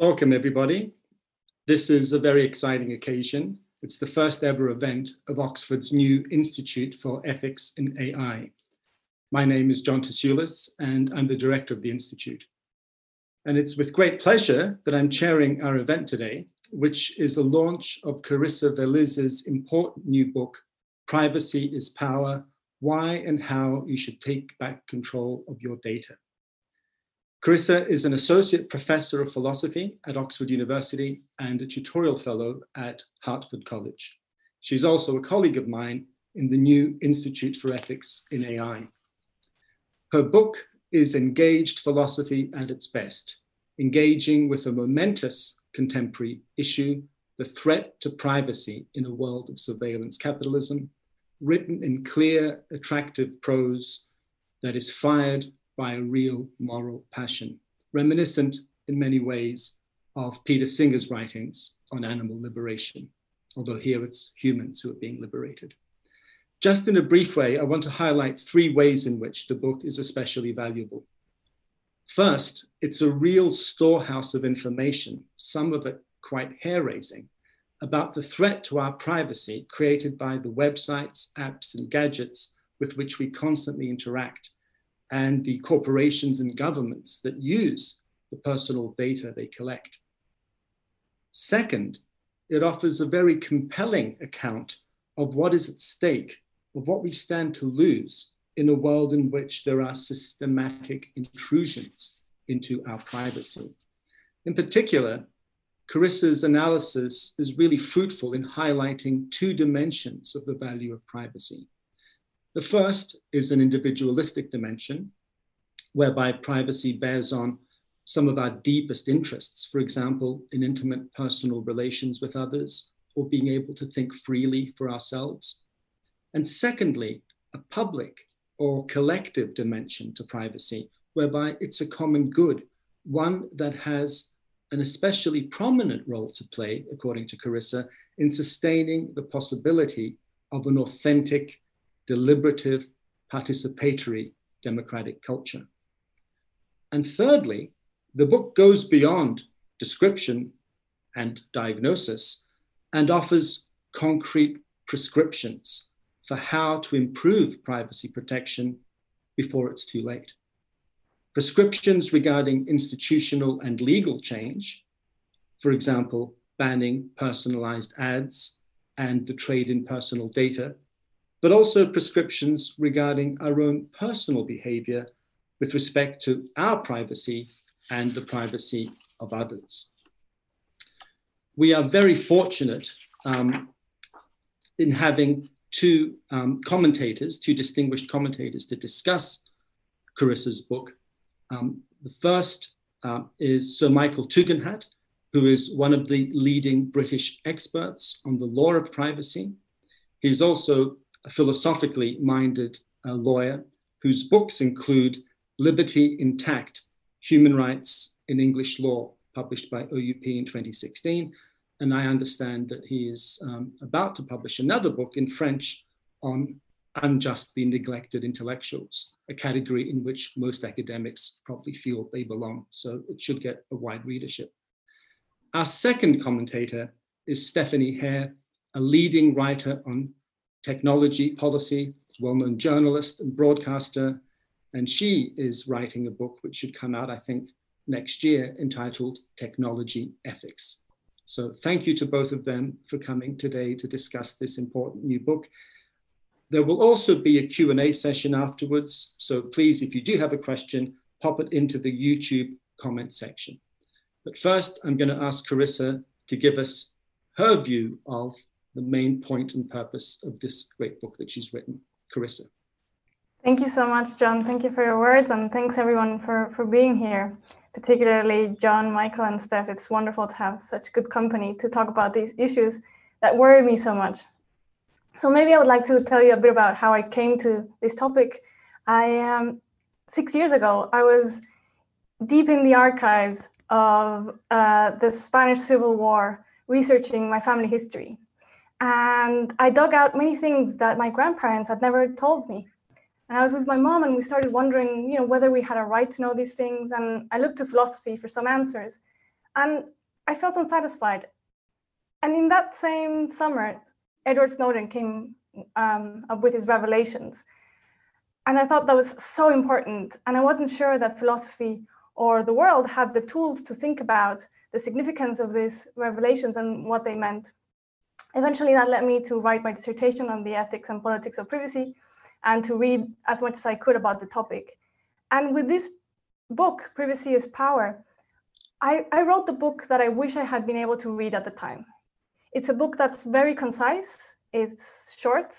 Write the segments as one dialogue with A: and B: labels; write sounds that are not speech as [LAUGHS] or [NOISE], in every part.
A: Welcome, everybody. This is a very exciting occasion. It's the first ever event of Oxford's new Institute for Ethics in AI. My name is John Tasioulas, and I'm the director of the Institute. And it's with great pleasure that I'm chairing our event today, which is a launch of Carissa Veliz's important new book, Privacy is Power Why and How You Should Take Back Control of Your Data. Carissa is an associate professor of philosophy at Oxford University and a tutorial fellow at Hertford College. She's also a colleague of mine in the new Institute for Ethics in AI. Her book is engaged philosophy at its best, engaging with a momentous contemporary issue, the threat to privacy in a world of surveillance capitalism, written in clear, attractive prose that is fired by a real moral passion, reminiscent in many ways of Peter Singer's writings on animal liberation, although here it's humans who are being liberated. Just in a brief way, I want to highlight three ways in which the book is especially valuable. First, it's a real storehouse of information, some of it quite hair raising, about the threat to our privacy created by the websites, apps, and gadgets with which we constantly interact and the corporations and governments that use the personal data they collect. Second, it offers a very compelling account of what is at stake, of what we stand to lose in a world in which there are systematic intrusions into our privacy. In particular, Carissa's analysis is really fruitful in highlighting two dimensions of the value of privacy. The first is an individualistic dimension, whereby privacy bears on some of our deepest interests, for example, in intimate personal relations with others, or being able to think freely for ourselves. And secondly, a public or collective dimension to privacy, whereby it's a common good, one that has an especially prominent role to play, according to Carissa, in sustaining the possibility of an authentic deliberative, participatory democratic culture. And thirdly, the book goes beyond description and diagnosis and offers concrete prescriptions for how to improve privacy protection before it's too late. Prescriptions regarding institutional and legal change, for example, banning personalized ads and the trade in personal data but also prescriptions regarding our own personal behavior with respect to our privacy and the privacy of others. We are very fortunate um, in having two um, commentators, two distinguished commentators to discuss Carissa's book. Um, the first uh, is Sir Michael Tugendhat, who is one of the leading British experts on the law of privacy. He's also a philosophically minded uh, lawyer whose books include Liberty Intact Human Rights in English Law, published by OUP in 2016. And I understand that he is um, about to publish another book in French on unjustly neglected intellectuals, a category in which most academics probably feel they belong. So it should get a wide readership. Our second commentator is Stephanie Hare, a leading writer on technology policy, well-known journalist and broadcaster, and she is writing a book which should come out, I think, next year entitled Technology Ethics. So thank you to both of them for coming today to discuss this important new book. There will also be a Q&A session afterwards. So please, if you do have a question, pop it into the YouTube comment section. But first, I'm going to ask Carissa to give us her view of the main point and purpose of this great book that she's written. Carissa.
B: Thank you so much, John. Thank you for your words, and thanks everyone for, for being here, particularly John, Michael, and Steph. It's wonderful to have such good company to talk about these issues that worry me so much. So maybe I would like to tell you a bit about how I came to this topic. I um, six years ago, I was deep in the archives of uh, the Spanish Civil War, researching my family history. And I dug out many things that my grandparents had never told me. And I was with my mom and we started wondering, you know, whether we had a right to know these things. And I looked to philosophy for some answers. And I felt unsatisfied. And in that same summer, Edward Snowden came um, up with his revelations. And I thought that was so important. And I wasn't sure that philosophy or the world had the tools to think about the significance of these revelations and what they meant. Eventually, that led me to write my dissertation on the ethics and politics of privacy and to read as much as I could about the topic. And with this book, Privacy is Power, I, I wrote the book that I wish I had been able to read at the time. It's a book that's very concise, it's short,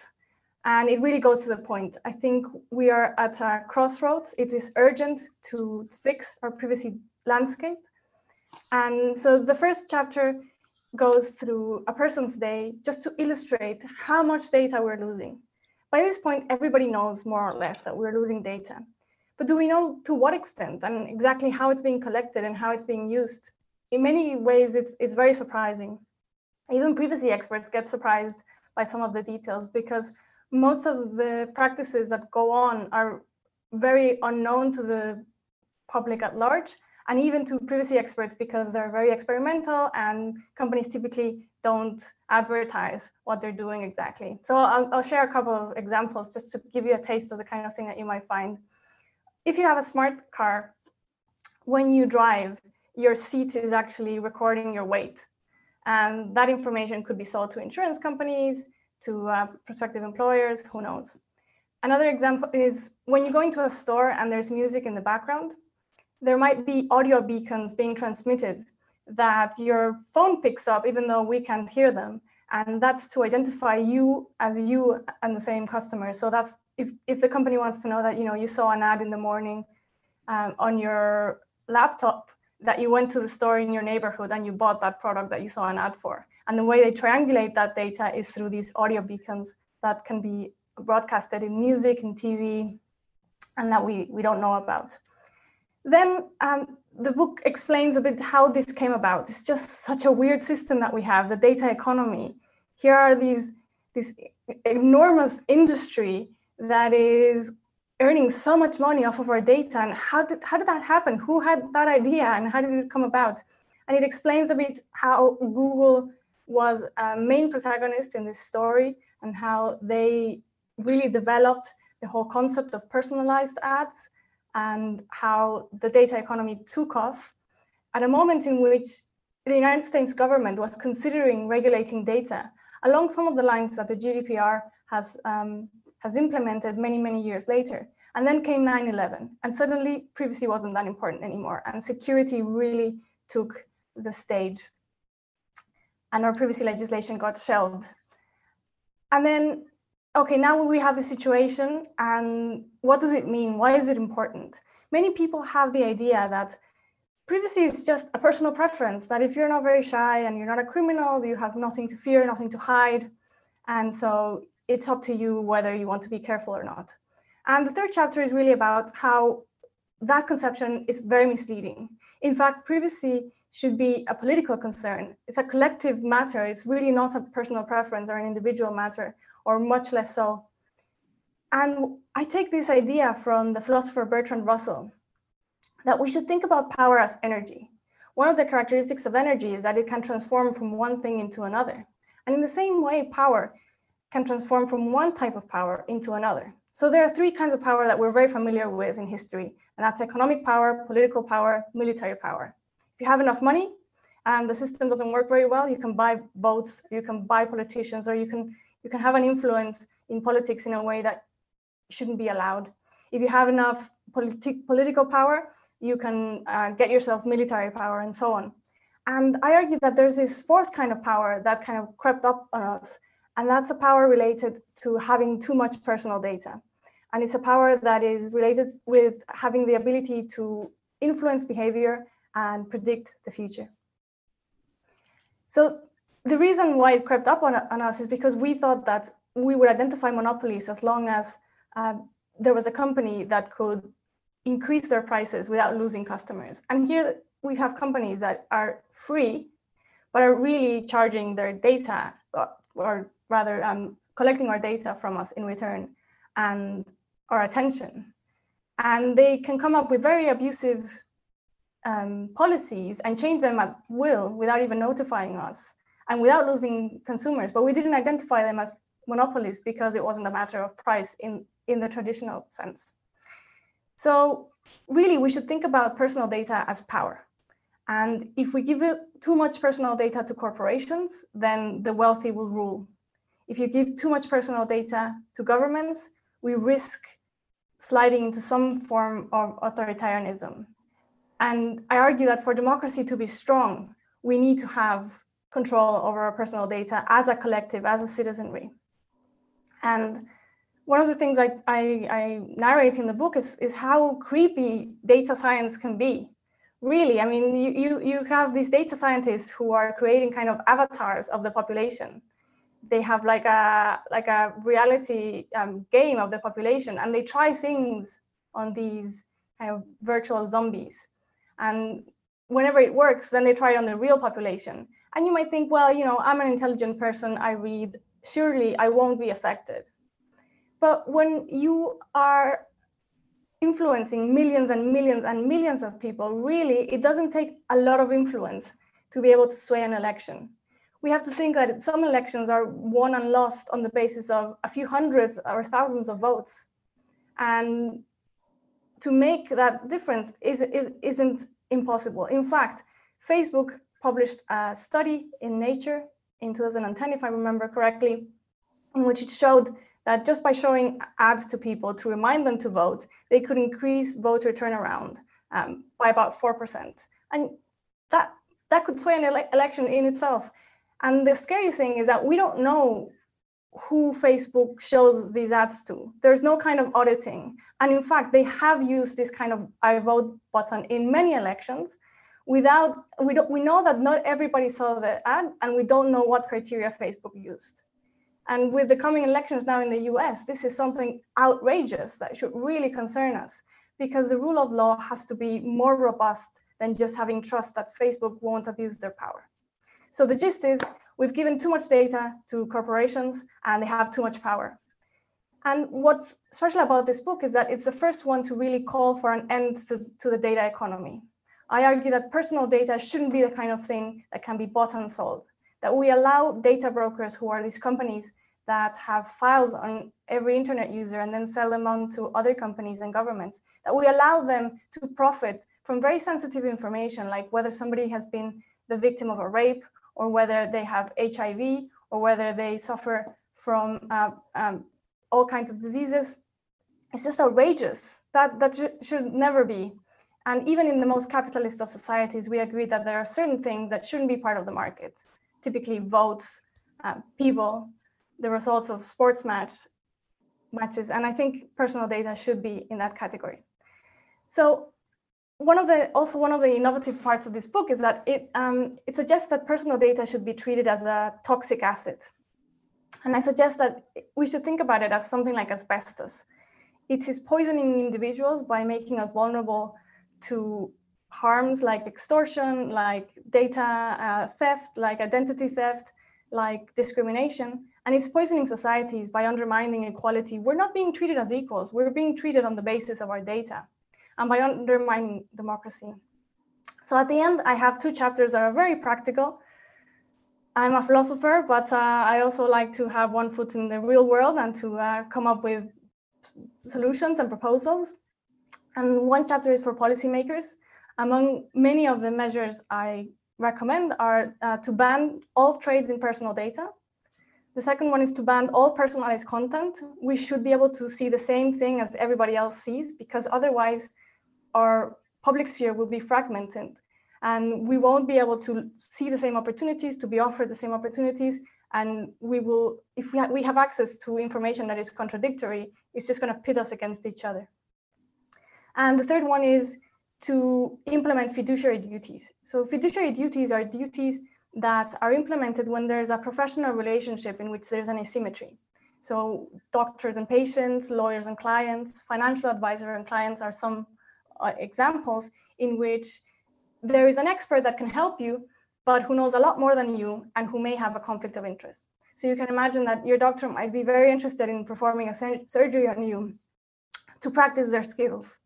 B: and it really goes to the point. I think we are at a crossroads. It is urgent to fix our privacy landscape. And so the first chapter goes through a person's day just to illustrate how much data we're losing. By this point, everybody knows more or less that we're losing data. But do we know to what extent and exactly how it's being collected and how it's being used? In many ways, it's, it's very surprising. Even privacy experts get surprised by some of the details because most of the practices that go on are very unknown to the public at large and even to privacy experts because they're very experimental and companies typically don't advertise what they're doing exactly. So I'll, I'll, share a couple of examples just to give you a taste of the kind of thing that you might find. If you have a smart car, when you drive, your seat is actually recording your weight. And that information could be sold to insurance companies, to uh, prospective employers, who knows. Another example is when you go into a store and there's music in the background, there might be audio beacons being transmitted that your phone picks up even though we can't hear them. And that's to identify you as you and the same customer. So that's if, if the company wants to know that you know you saw an ad in the morning um, on your laptop that you went to the store in your neighborhood and you bought that product that you saw an ad for. And the way they triangulate that data is through these audio beacons that can be broadcasted in music and tv and that we, we don't know about then um, the book explains a bit how this came about. It's just such a weird system that we have, the data economy. Here are these this enormous industry that is earning so much money off of our data. And how did how did that happen? Who had that idea and how did it come about? And it explains a bit how Google was a main protagonist in this story and how they really developed the whole concept of personalized ads and how the data economy took off at a moment in which the United States government was considering regulating data along some of the lines that the GDPR has, um, has implemented many, many years later. And then came 9-11, and suddenly privacy wasn't that important anymore, and security really took the stage. And our privacy legislation got shelved. And then okay, now we have the situation and what does it mean? Why is it important? Many people have the idea that privacy is just a personal preference, that if you're not very shy and you're not a criminal, you have nothing to fear, nothing to hide. And so it's up to you whether you want to be careful or not. And the third chapter is really about how that conception is very misleading. In fact, privacy should be a political concern. It's a collective matter. It's really not a personal preference or an individual matter or much less so. And I take this idea from the philosopher Bertrand Russell that we should think about power as energy. One of the characteristics of energy is that it can transform from one thing into another. And in the same way, power can transform from one type of power into another. So there are three kinds of power that we're very familiar with in history, and that's economic power, political power, military power. If you have enough money and the system doesn't work very well, you can buy votes, you can buy politicians, or you can you can have an influence in politics in a way that shouldn't be allowed. If you have enough politi- political power, you can uh, get yourself military power and so on. And I argue that there's this fourth kind of power that kind of crept up on us, and that's a power related to having too much personal data. And it's a power that is related with having the ability to influence behavior and predict the future. So the reason why it crept up on, on, us is because we thought that we would identify monopolies as long as um, there was a company that could increase their prices without losing customers. And here we have companies that are free, but are really charging their data, or, or rather um, collecting our data from us in return and our attention. And they can come up with very abusive um, policies and change them at will without even notifying us and without losing consumers. But we didn't identify them as monopolies because it wasn't a matter of price in, in the traditional sense. So really, we should think about personal data as power. And if we give it too much personal data to corporations, then the wealthy will rule. If you give too much personal data to governments, we risk sliding into some form of authoritarianism. And I argue that for democracy to be strong, we need to have control over our personal data as a collective, as a citizenry. And one of the things I, I, I narrate in the book is, is how creepy data science can be. Really, I mean, you, you, you have these data scientists who are creating kind of avatars of the population. They have like a like a reality um, game of the population, and they try things on these kind of virtual zombies. And whenever it works, then they try it on the real population. And you might think, well, you know, I'm an intelligent person, I read, surely I won't be affected. But when you are influencing millions and millions and millions of people, really, it doesn't take a lot of influence to be able to sway an election. We have to think that some elections are won and lost on the basis of a few hundreds or thousands of votes. And to make that difference is, is, isn't impossible. In fact, Facebook published a study in Nature in 2010, if I remember correctly, in which it showed that just by showing ads to people to remind them to vote, they could increase voter turnaround um, by about 4%. And that, that could sway an ele election in itself. And the scary thing is that we don't know who Facebook shows these ads to. There's no kind of auditing. And in fact, they have used this kind of I vote button in many elections without, we, don't, we know that not everybody saw the ad and we don't know what criteria Facebook used. And with the coming elections now in the US, this is something outrageous that should really concern us because the rule of law has to be more robust than just having trust that Facebook won't abuse their power. So the gist is we've given too much data to corporations and they have too much power. And what's special about this book is that it's the first one to really call for an end to, to the data economy. I argue that personal data shouldn't be the kind of thing that can be bought and sold that we allow data brokers, who are these companies that have files on every internet user and then sell them on to other companies and governments, that we allow them to profit from very sensitive information, like whether somebody has been the victim of a rape or whether they have HIV or whether they suffer from uh, um, all kinds of diseases. It's just outrageous. That, that sh should never be. And even in the most capitalist of societies, we agree that there are certain things that shouldn't be part of the market typically votes, uh, people, the results of sports match matches. And I think personal data should be in that category. So one of the also one of the innovative parts of this book is that it um, it suggests that personal data should be treated as a toxic asset. And I suggest that we should think about it as something like asbestos. It is poisoning individuals by making us vulnerable to harms like extortion, like data uh, theft, like identity theft, like discrimination. And it's poisoning societies by undermining equality. We're not being treated as equals. We're being treated on the basis of our data and by undermining democracy. So at the end, I have two chapters that are very practical. I'm a philosopher, but uh, I also like to have one foot in the real world and to uh, come up with solutions and proposals. And one chapter is for policymakers. Among many of the measures I recommend are uh, to ban all trades in personal data. The second one is to ban all personalized content. We should be able to see the same thing as everybody else sees because otherwise our public sphere will be fragmented and we won't be able to see the same opportunities, to be offered the same opportunities. And we will, if we, ha we have access to information that is contradictory, it's just gonna pit us against each other. And the third one is to implement fiduciary duties. So fiduciary duties are duties that are implemented when there's a professional relationship in which there's an asymmetry. So doctors and patients, lawyers and clients, financial advisor and clients are some uh, examples in which there is an expert that can help you, but who knows a lot more than you and who may have a conflict of interest. So you can imagine that your doctor might be very interested in performing a surgery on you to practice their skills.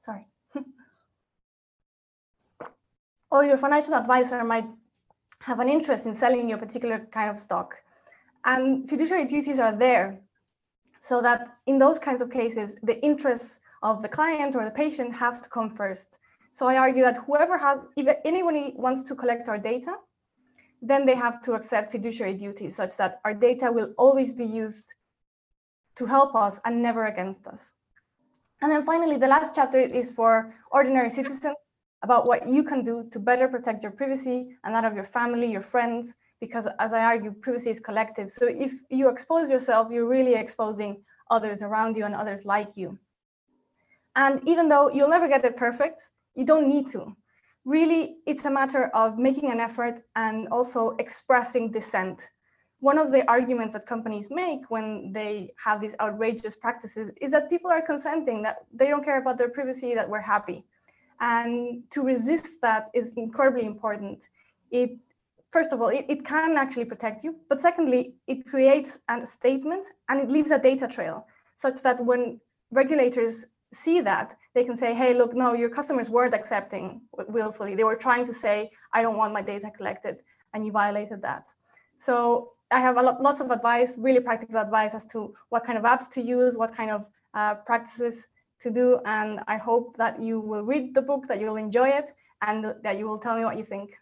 B: Sorry. Or your financial advisor might have an interest in selling your particular kind of stock. And fiduciary duties are there so that in those kinds of cases, the interests of the client or the patient has to come first. So I argue that whoever has, if anyone wants to collect our data, then they have to accept fiduciary duties such that our data will always be used to help us and never against us. And then finally, the last chapter is for ordinary citizens about what you can do to better protect your privacy and that of your family, your friends, because as I argue, privacy is collective. So if you expose yourself, you're really exposing others around you and others like you. And even though you'll never get it perfect, you don't need to. Really, it's a matter of making an effort and also expressing dissent. One of the arguments that companies make when they have these outrageous practices is that people are consenting, that they don't care about their privacy, that we're happy. And to resist that is incredibly important. It first of all, it, it can actually protect you. But secondly, it creates a statement and it leaves a data trail such that when regulators see that, they can say, hey, look, no, your customers weren't accepting willfully. They were trying to say, I don't want my data collected, and you violated that. So I have a lot, lots of advice, really practical advice as to what kind of apps to use, what kind of uh, practices to do. And I hope that you will read the book, that you'll enjoy it, and that you will tell me what you think.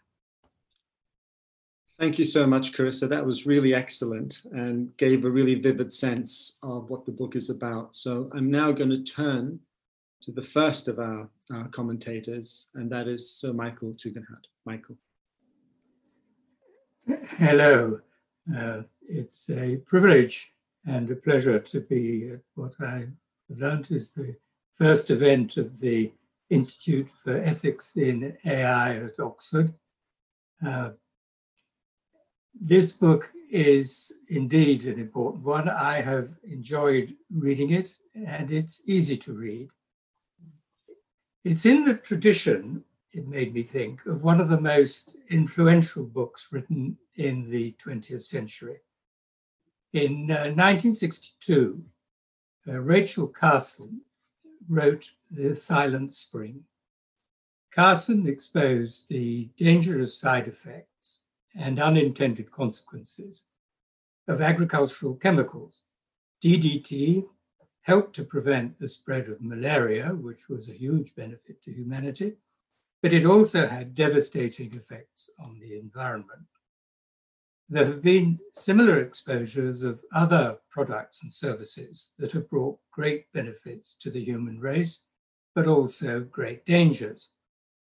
A: Thank you so much, Carissa. That was really excellent and gave a really vivid sense of what the book is about. So I'm now going to turn to the first of our, our commentators, and that is Sir Michael Tugendhat. Michael.
C: Hello. Uh, it's a privilege and a pleasure to be at what I have learned is the first event of the Institute for Ethics in AI at Oxford. Uh, this book is indeed an important one. I have enjoyed reading it, and it's easy to read. It's in the tradition, it made me think, of one of the most influential books written in the 20th century. In uh, 1962, uh, Rachel Carson wrote The Silent Spring. Carson exposed the dangerous side effects and unintended consequences of agricultural chemicals. DDT helped to prevent the spread of malaria, which was a huge benefit to humanity, but it also had devastating effects on the environment. There have been similar exposures of other products and services that have brought great benefits to the human race, but also great dangers.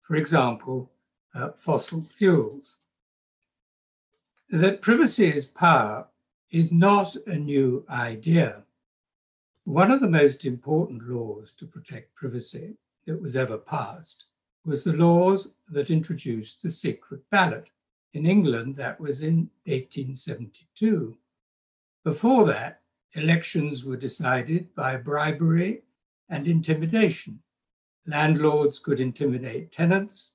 C: For example, uh, fossil fuels that privacy is power is not a new idea. One of the most important laws to protect privacy that was ever passed was the laws that introduced the secret ballot. In England, that was in 1872. Before that, elections were decided by bribery and intimidation. Landlords could intimidate tenants,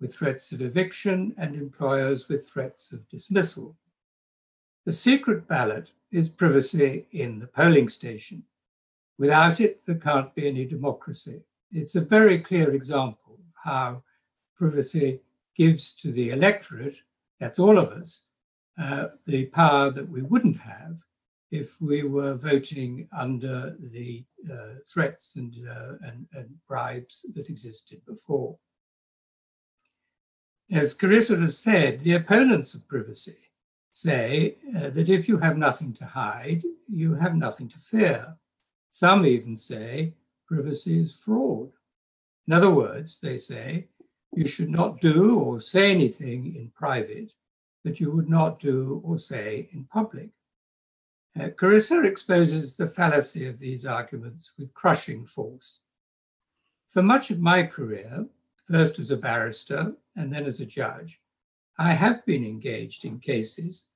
C: with threats of eviction and employers with threats of dismissal. The secret ballot is privacy in the polling station. Without it, there can't be any democracy. It's a very clear example of how privacy gives to the electorate, that's all of us, uh, the power that we wouldn't have if we were voting under the uh, threats and, uh, and, and bribes that existed before. As Carissa has said, the opponents of privacy say uh, that if you have nothing to hide, you have nothing to fear. Some even say privacy is fraud. In other words, they say you should not do or say anything in private that you would not do or say in public. Uh, Carissa exposes the fallacy of these arguments with crushing force. For much of my career, first as a barrister and then as a judge, I have been engaged in cases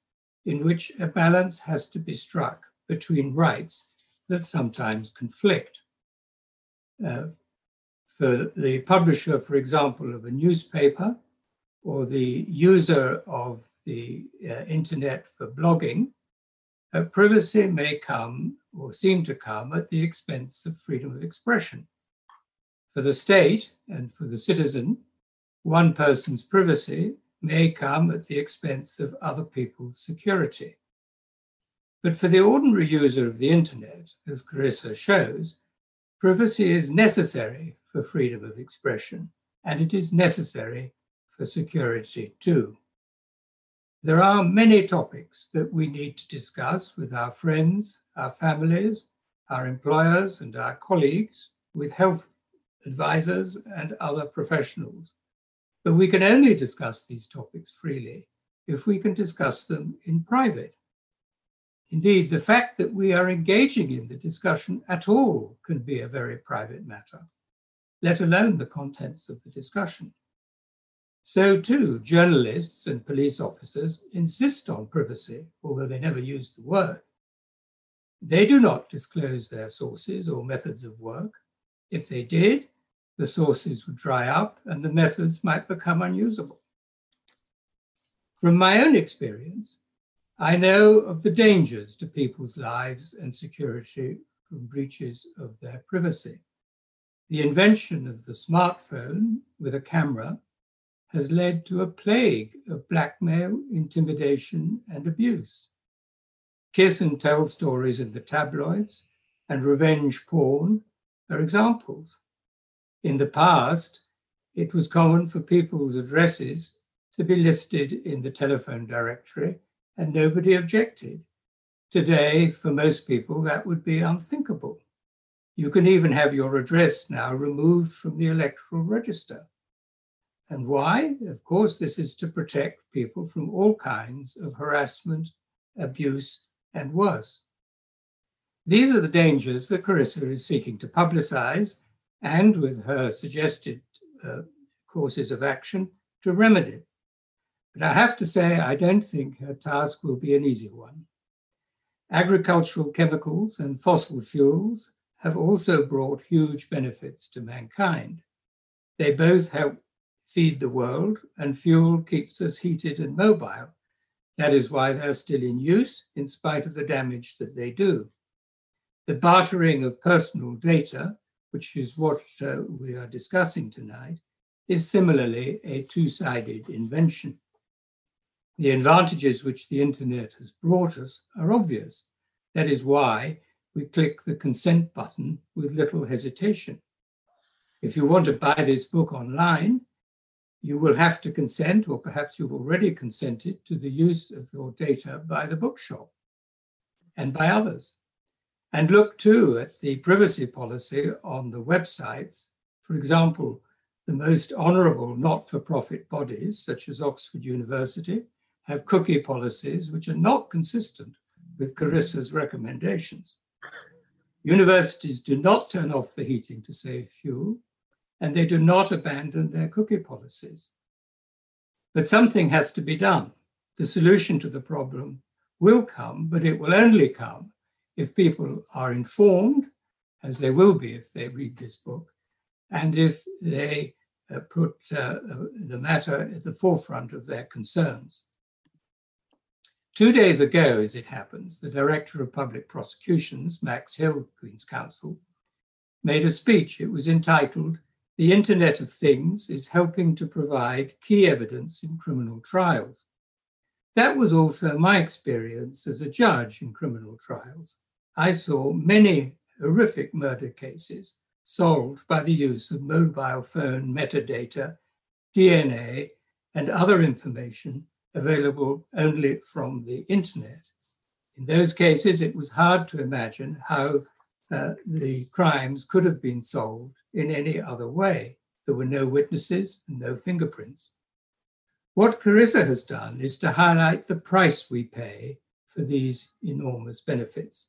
C: in which a balance has to be struck between rights that sometimes conflict. Uh, for the publisher, for example, of a newspaper or the user of the uh, internet for blogging, uh, privacy may come or seem to come at the expense of freedom of expression. For the state and for the citizen, one person's privacy may come at the expense of other people's security. But for the ordinary user of the internet, as Carissa shows, privacy is necessary for freedom of expression, and it is necessary for security too. There are many topics that we need to discuss with our friends, our families, our employers, and our colleagues, with health advisors and other professionals. But we can only discuss these topics freely if we can discuss them in private. Indeed, the fact that we are engaging in the discussion at all can be a very private matter, let alone the contents of the discussion. So, too, journalists and police officers insist on privacy, although they never use the word. They do not disclose their sources or methods of work. If they did, the sources would dry up and the methods might become unusable. From my own experience, I know of the dangers to people's lives and security from breaches of their privacy. The invention of the smartphone with a camera has led to a plague of blackmail, intimidation, and abuse. Kiss and tell stories in the tabloids and revenge porn are examples. In the past, it was common for people's addresses to be listed in the telephone directory and nobody objected. Today, for most people, that would be unthinkable. You can even have your address now removed from the electoral register. And why? Of course, this is to protect people from all kinds of harassment, abuse, and worse. These are the dangers that Carissa is seeking to publicize and with her suggested uh, courses of action to remedy. But I have to say, I don't think her task will be an easy one. Agricultural chemicals and fossil fuels have also brought huge benefits to mankind. They both help feed the world, and fuel keeps us heated and mobile. That is why they're still in use, in spite of the damage that they do. The bartering of personal data which is what uh, we are discussing tonight, is similarly a two sided invention. The advantages which the internet has brought us are obvious. That is why we click the consent button with little hesitation. If you want to buy this book online, you will have to consent, or perhaps you've already consented, to the use of your data by the bookshop and by others. And look too at the privacy policy on the websites. For example, the most honorable not for profit bodies, such as Oxford University, have cookie policies which are not consistent with Carissa's recommendations. Universities do not turn off the heating to save fuel, and they do not abandon their cookie policies. But something has to be done. The solution to the problem will come, but it will only come if people are informed, as they will be if they read this book, and if they uh, put uh, the matter at the forefront of their concerns. Two days ago, as it happens, the Director of Public Prosecutions, Max Hill, Queen's Counsel, made a speech. It was entitled, The Internet of Things is Helping to Provide Key Evidence in Criminal Trials. That was also my experience as a judge in criminal trials. I saw many horrific murder cases solved by the use of mobile phone metadata, DNA, and other information available only from the internet. In those cases, it was hard to imagine how uh, the crimes could have been solved in any other way. There were no witnesses and no fingerprints. What Carissa has done is to highlight the price we pay for these enormous benefits.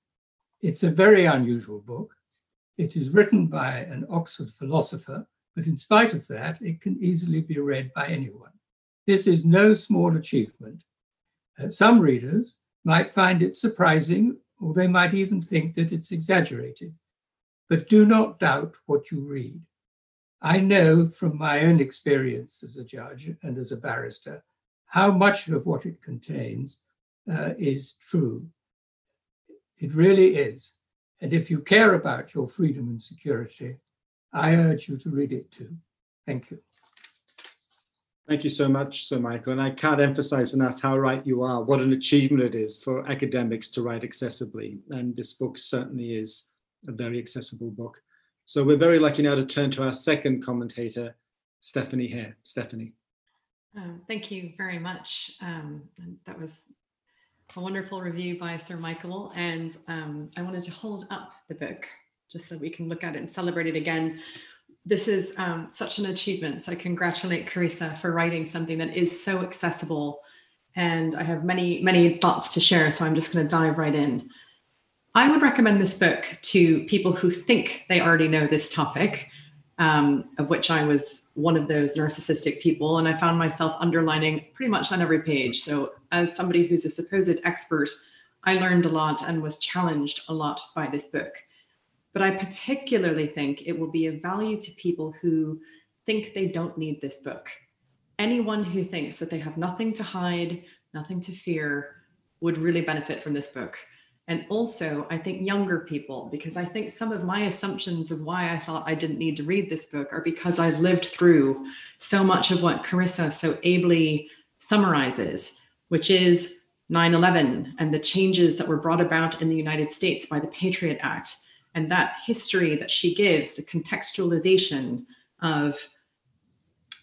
C: It's a very unusual book. It is written by an Oxford philosopher, but in spite of that, it can easily be read by anyone. This is no small achievement. Uh, some readers might find it surprising, or they might even think that it's exaggerated. But do not doubt what you read. I know from my own experience as a judge and as a barrister how much of what it contains uh, is true. It really is. And if you care about your freedom and security, I urge you to read it too. Thank you.
A: Thank you so much, Sir Michael. And I can't emphasize enough how right you are, what an achievement it is for academics to write accessibly. And this book certainly is a very accessible book. So we're very lucky now to turn to our second commentator, Stephanie Hare. Stephanie.
D: Um, thank you very much. Um, that was a wonderful review by Sir Michael. And um, I wanted to hold up the book just so we can look at it and celebrate it again this is um, such an achievement. So I congratulate Carissa for writing something that is so accessible. And I have many, many thoughts to share. So I'm just going to dive right in. I would recommend this book to people who think they already know this topic, um, of which I was one of those narcissistic people. And I found myself underlining pretty much on every page. So, as somebody who's a supposed expert, I learned a lot and was challenged a lot by this book. But I particularly think it will be of value to people who think they don't need this book. Anyone who thinks that they have nothing to hide, nothing to fear, would really benefit from this book. And also, I think younger people, because I think some of my assumptions of why I thought I didn't need to read this book are because I've lived through so much of what Carissa so ably summarizes, which is 9 11 and the changes that were brought about in the United States by the Patriot Act and that history that she gives, the contextualization of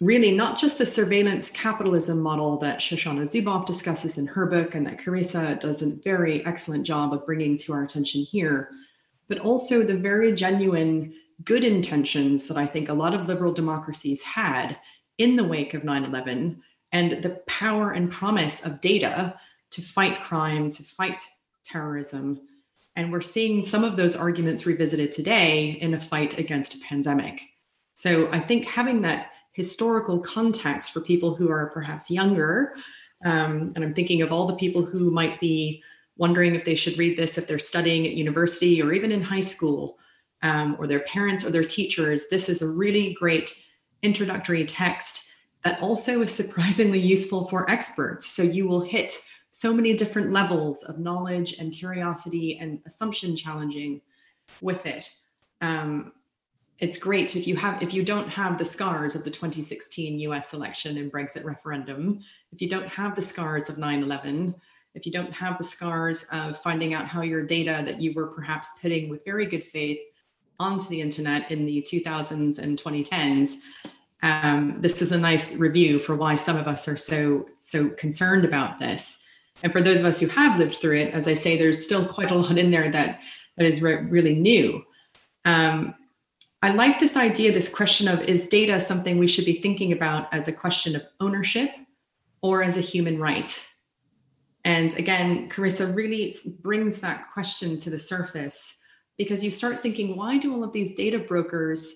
D: really not just the surveillance capitalism model that Shoshana Zuboff discusses in her book and that Carissa does a very excellent job of bringing to our attention here, but also the very genuine good intentions that I think a lot of liberal democracies had in the wake of 9 11 and the power and promise of data to fight crime, to fight terrorism, and we're seeing some of those arguments revisited today in a fight against a pandemic. So I think having that historical context for people who are perhaps younger, um, and I'm thinking of all the people who might be wondering if they should read this if they're studying at university or even in high school, um, or their parents or their teachers, this is a really great introductory text that also is [LAUGHS] surprisingly useful for experts. So you will hit so many different levels of knowledge and curiosity and assumption challenging with it. Um, it's great if you have if you don't have the scars of the 2016 US election and Brexit referendum, if you don't have the scars of 9/11, if you don't have the scars of finding out how your data that you were perhaps putting with very good faith onto the internet in the 2000s and 2010s, um, this is a nice review for why some of us are so so concerned about this. And for those of us who have lived through it, as I say, there's still quite a lot in there that that is re- really new. Um, I like this idea, this question of is data something we should be thinking about as a question of ownership or as a human right? And again, Carissa really brings that question to the surface because you start thinking, why do all of these data brokers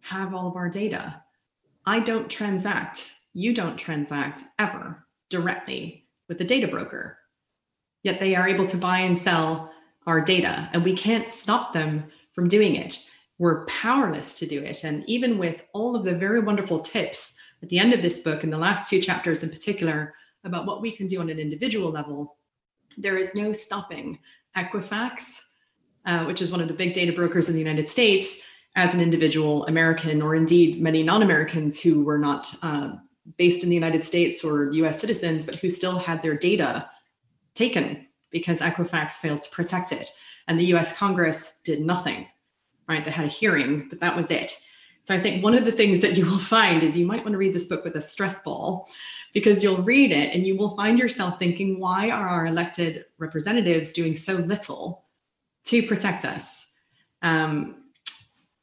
D: have all of our data? I don't transact, you don't transact ever directly with the data broker. Yet they are able to buy and sell our data, and we can't stop them from doing it. We're powerless to do it. And even with all of the very wonderful tips at the end of this book, in the last two chapters in particular, about what we can do on an individual level, there is no stopping Equifax, uh, which is one of the big data brokers in the United States, as an individual American, or indeed many non Americans who were not uh, based in the United States or US citizens, but who still had their data taken because Equifax failed to protect it. And the US Congress did nothing, right? They had a hearing, but that was it. So I think one of the things that you will find is you might want to read this book with a stress ball because you'll read it and you will find yourself thinking, why are our elected representatives doing so little to protect us? Um,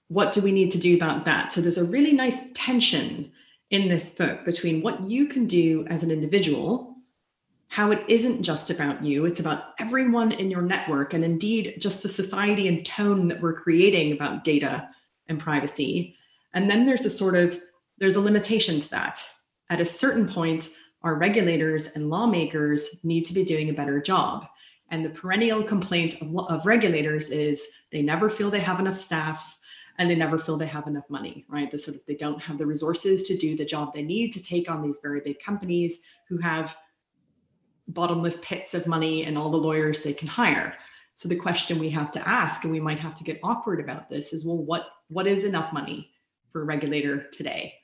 D: what do we need to do about that? So there's a really nice tension in this book between what you can do as an individual, how it isn't just about you, it's about everyone in your network, and indeed just the society and tone that we're creating about data and privacy. And then there's a sort of there's a limitation to that. At a certain point, our regulators and lawmakers need to be doing a better job. And the perennial complaint of, of regulators is they never feel they have enough staff and they never feel they have enough money, right? The sort of they don't have the resources to do the job they need to take on these very big companies who have bottomless pits of money and all the lawyers they can hire. So the question we have to ask, and we might have to get awkward about this, is well, what what is enough money for a regulator today?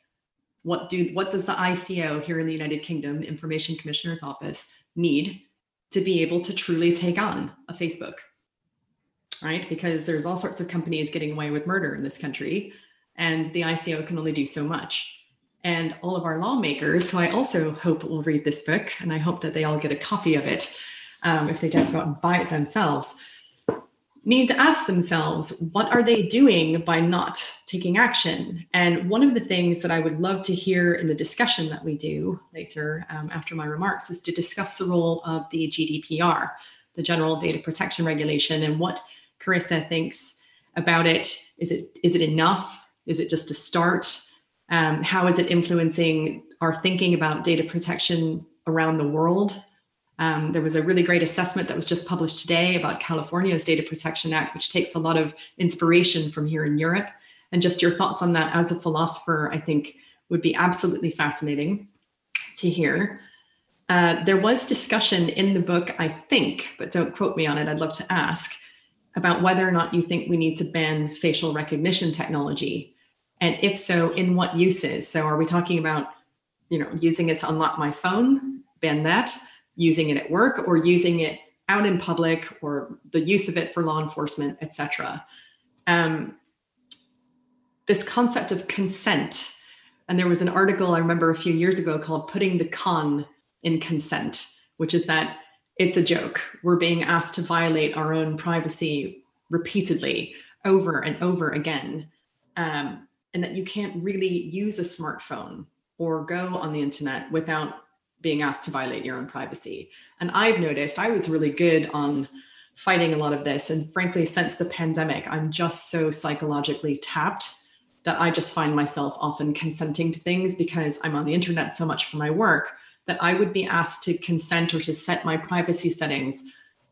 D: what do what does the ICO here in the United Kingdom, Information Commissioner's Office, need to be able to truly take on a Facebook? Right? Because there's all sorts of companies getting away with murder in this country, and the ICO can only do so much. And all of our lawmakers, who I also hope will read this book, and I hope that they all get a copy of it um, if they don't go out and buy it themselves, need to ask themselves what are they doing by not taking action and one of the things that i would love to hear in the discussion that we do later um, after my remarks is to discuss the role of the gdpr the general data protection regulation and what carissa thinks about it is it is it enough is it just a start um, how is it influencing our thinking about data protection around the world um, there was a really great assessment that was just published today about California's Data Protection Act, which takes a lot of inspiration from here in Europe. And just your thoughts on that as a philosopher, I think would be absolutely fascinating to hear. Uh, there was discussion in the book, I think, but don't quote me on it. I'd love to ask about whether or not you think we need to ban facial recognition technology. And if so, in what uses? So are we talking about, you know, using it to unlock my phone, ban that? using it at work or using it out in public or the use of it for law enforcement, etc. Um, this concept of consent, and there was an article I remember a few years ago called Putting the Con in Consent, which is that it's a joke. We're being asked to violate our own privacy repeatedly over and over again. Um, and that you can't really use a smartphone or go on the internet without being asked to violate your own privacy. And I've noticed I was really good on fighting a lot of this. And frankly, since the pandemic, I'm just so psychologically tapped that I just find myself often consenting to things because I'm on the internet so much for my work that I would be asked to consent or to set my privacy settings,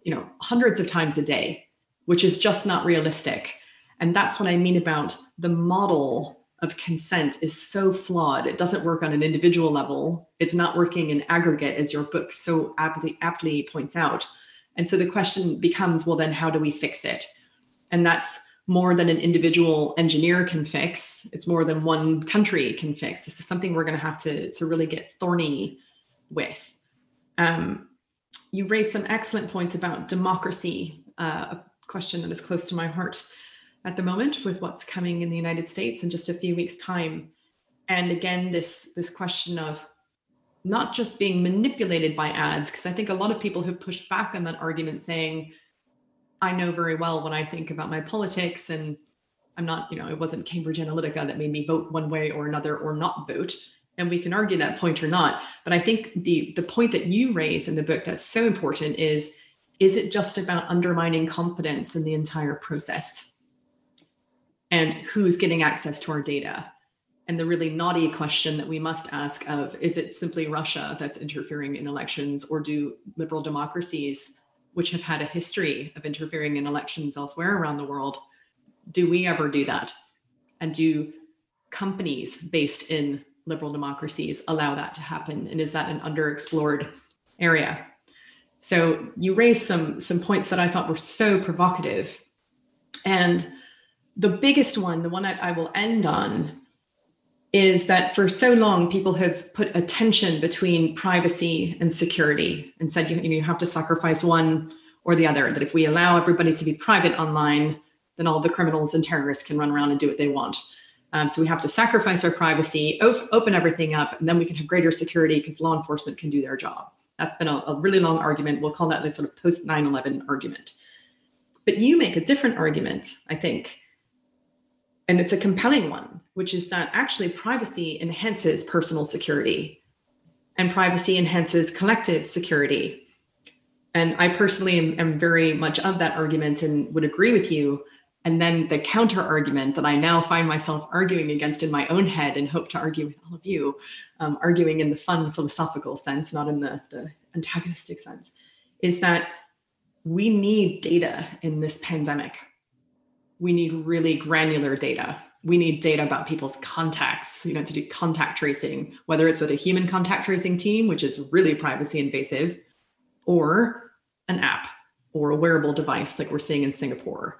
D: you know, hundreds of times a day, which is just not realistic. And that's what I mean about the model of consent is so flawed. It doesn't work on an individual level. It's not working in aggregate, as your book so aptly, aptly points out. And so the question becomes well, then how do we fix it? And that's more than an individual engineer can fix. It's more than one country can fix. This is something we're going to have to, to really get thorny with. Um, you raised some excellent points about democracy, uh, a question that is close to my heart at the moment with what's coming in the United States in just a few weeks' time. And again, this this question of not just being manipulated by ads, because I think a lot of people have pushed back on that argument, saying, I know very well what I think about my politics, and I'm not, you know, it wasn't Cambridge Analytica that made me vote one way or another or not vote. And we can argue that point or not. But I think the the point that you raise in the book that's so important is is it just about undermining confidence in the entire process? and who's getting access to our data and the really naughty question that we must ask of is it simply russia that's interfering in elections or do liberal democracies which have had a history of interfering in elections elsewhere around the world do we ever do that and do companies based in liberal democracies allow that to happen and is that an underexplored area so you raised some some points that i thought were so provocative and the biggest one, the one I, I will end on, is that for so long people have put a tension between privacy and security and said you, you have to sacrifice one or the other. That if we allow everybody to be private online, then all the criminals and terrorists can run around and do what they want. Um, so we have to sacrifice our privacy, op- open everything up, and then we can have greater security because law enforcement can do their job. That's been a, a really long argument. We'll call that the sort of post 9 11 argument. But you make a different argument, I think, and it's a compelling one, which is that actually privacy enhances personal security and privacy enhances collective security. And I personally am, am, very much of that argument and would agree with you. And then the counter argument that I now find myself arguing against in my own head and hope to argue with all of you, um, arguing in the fun philosophical sense, not in the, the antagonistic sense, is that we need data in this pandemic we need really granular data. We need data about people's contacts, you know, to do contact tracing, whether it's with a human contact tracing team, which is really privacy invasive, or an app or a wearable device like we're seeing in Singapore.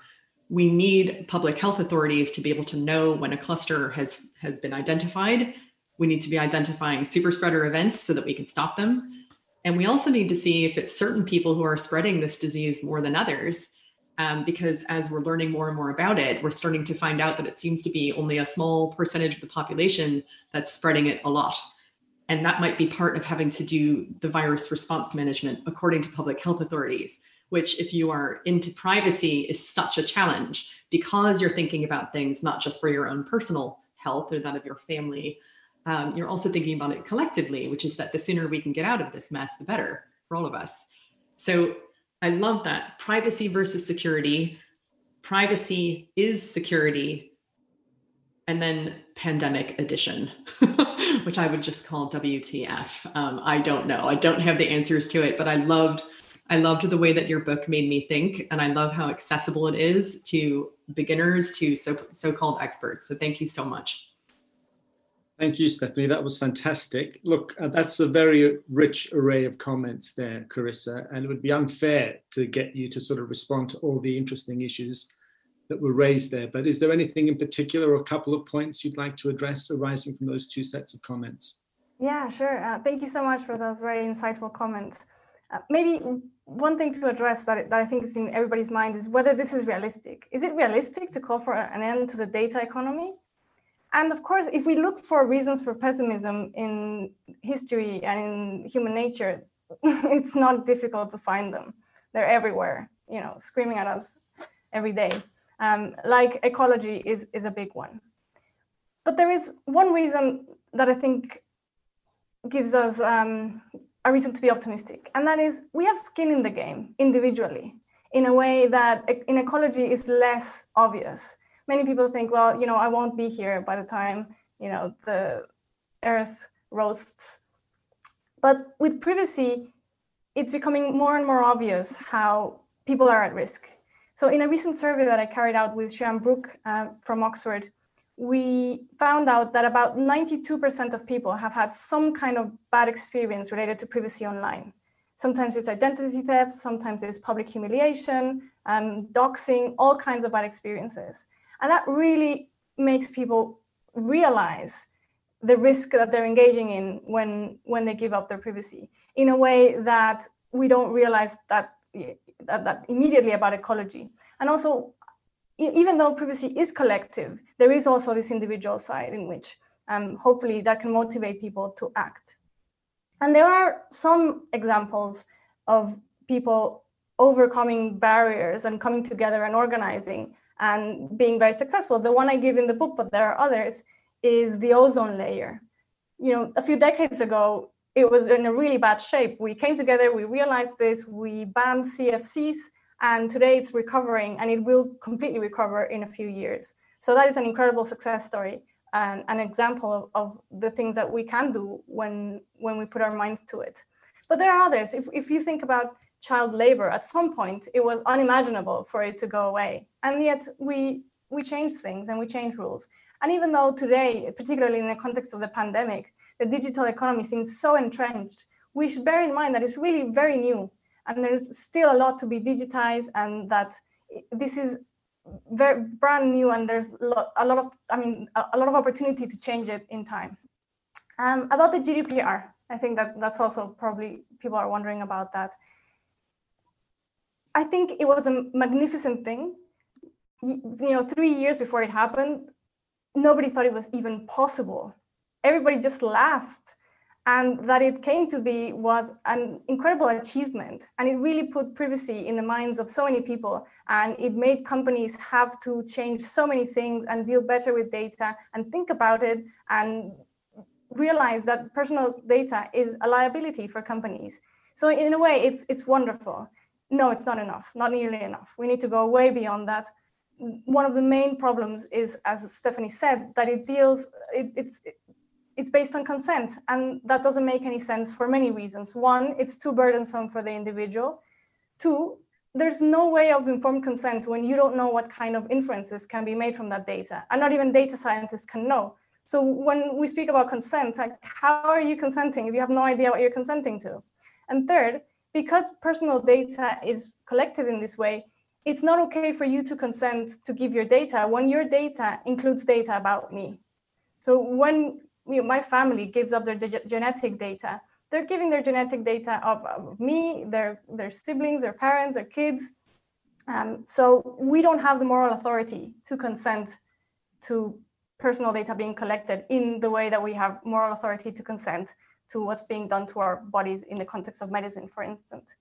D: We need public health authorities to be able to know when a cluster has has been identified We need to be identifying super spreader events so that we can stop them. And we also need to see if it's certain people who are spreading this disease more than others. Um, because as we're learning more and more about it, we're starting to find out that it seems to be only a small percentage of the population that's spreading it a lot. And that might be part of having to do the virus response management according to public health authorities, which, if you are into privacy, is such a challenge because you're thinking about things not just for your own personal health or that of your family. Um, you're also thinking about it collectively, which is that the sooner we can get out of this mess, the better for all of us. So I love that privacy versus security. Privacy is security. And then pandemic edition, [LAUGHS] which I would just call WTF. Um, I don't know. I don't have the answers to it, but I loved I loved the way that your book made me think, and I love how accessible it is to beginners to so so-called experts. So thank you so much.
A: Thank you, Stephanie. That was fantastic. Look, uh, that's a very rich array of comments there, Carissa, and it would be unfair to get you to sort of respond to all the interesting issues that were raised there. But is there anything in particular or a couple of points you'd like to address arising from those two sets of comments?
B: Yeah, sure. Uh, thank you so much for those very insightful comments. Uh, maybe one thing to address that, that I think is in everybody's mind is whether this is realistic. Is it realistic to call for an end to the data economy? And of course, if we look for reasons for pessimism in history and in human nature, [LAUGHS] it's not difficult to find them. They're everywhere, you know, screaming at us every day. Um, like ecology is, is a big one. But there is one reason that I think gives us um, a reason to be optimistic, and that is we have skin in the game individually in a way that in ecology is less obvious many people think, well, you know, I won't be here by the time, you know, the earth roasts. But with privacy, it's becoming more and more obvious how people are at risk. So in a recent survey that I carried out with Siân Brooke uh, from Oxford, we found out that about 92% of people have had some kind of bad experience related to privacy online. Sometimes it's identity theft, sometimes it's public humiliation, um, doxing, all kinds of bad experiences. And that really makes people realize the risk that they're engaging in when when they give up their privacy in a way that we don't realize that that, that immediately about ecology and also even though privacy is collective there is also this individual side in which um, hopefully that can motivate people to act and there are some examples of people overcoming barriers and coming together and organizing and being very successful. The one I give in the book, but there are others, is the ozone layer. You know, a few decades ago, it was in a really bad shape. We came together, we realized this, we banned CFCs, and today it's recovering and it will completely recover in a few years. So that is an incredible success story and an example of, of the things that we can do when when we put our minds to it. But there are others. If, if you think about child labor at some point it was unimaginable for it to go away and yet we we change things and we change rules and even though today particularly in the context of the pandemic the digital economy seems so entrenched we should bear in mind that it's really very new and there's still a lot to be digitized and that this is very brand new and there's a lot of i mean a lot of opportunity to change it in time um, about the gdpr i think that that's also probably people are wondering about that I think it was a magnificent thing. You, you know, three years before it happened, nobody thought it was even possible. Everybody just laughed. And that it came to be was an incredible achievement. And it really put privacy in the minds of so many people. And it made companies have to change so many things and deal better with data and think about it and realize that personal data is a liability for companies. So in a way, it's it's wonderful no, it's not enough, not nearly enough. We need to go way beyond that. One of the main problems is, as Stephanie said, that it deals, it, it's, it's based on consent, and that doesn't make any sense for many reasons. One, it's too burdensome for the individual. Two, there's no way of informed consent when you don't know what kind of inferences can be made from that data, and not even data scientists can know. So when we speak about consent, like how are you consenting if you have no idea what you're consenting to? And third, because personal data is collected in this way, it's not okay for you to consent to give your data when your data includes data about me. So when you know, my family gives up their genetic data, they're giving their genetic data of, of me, their, their siblings, their parents, their kids. Um, so we don't have the moral authority to consent to personal data being collected in the way that we have moral authority to consent to what's being done to our bodies in the context of medicine, for instance.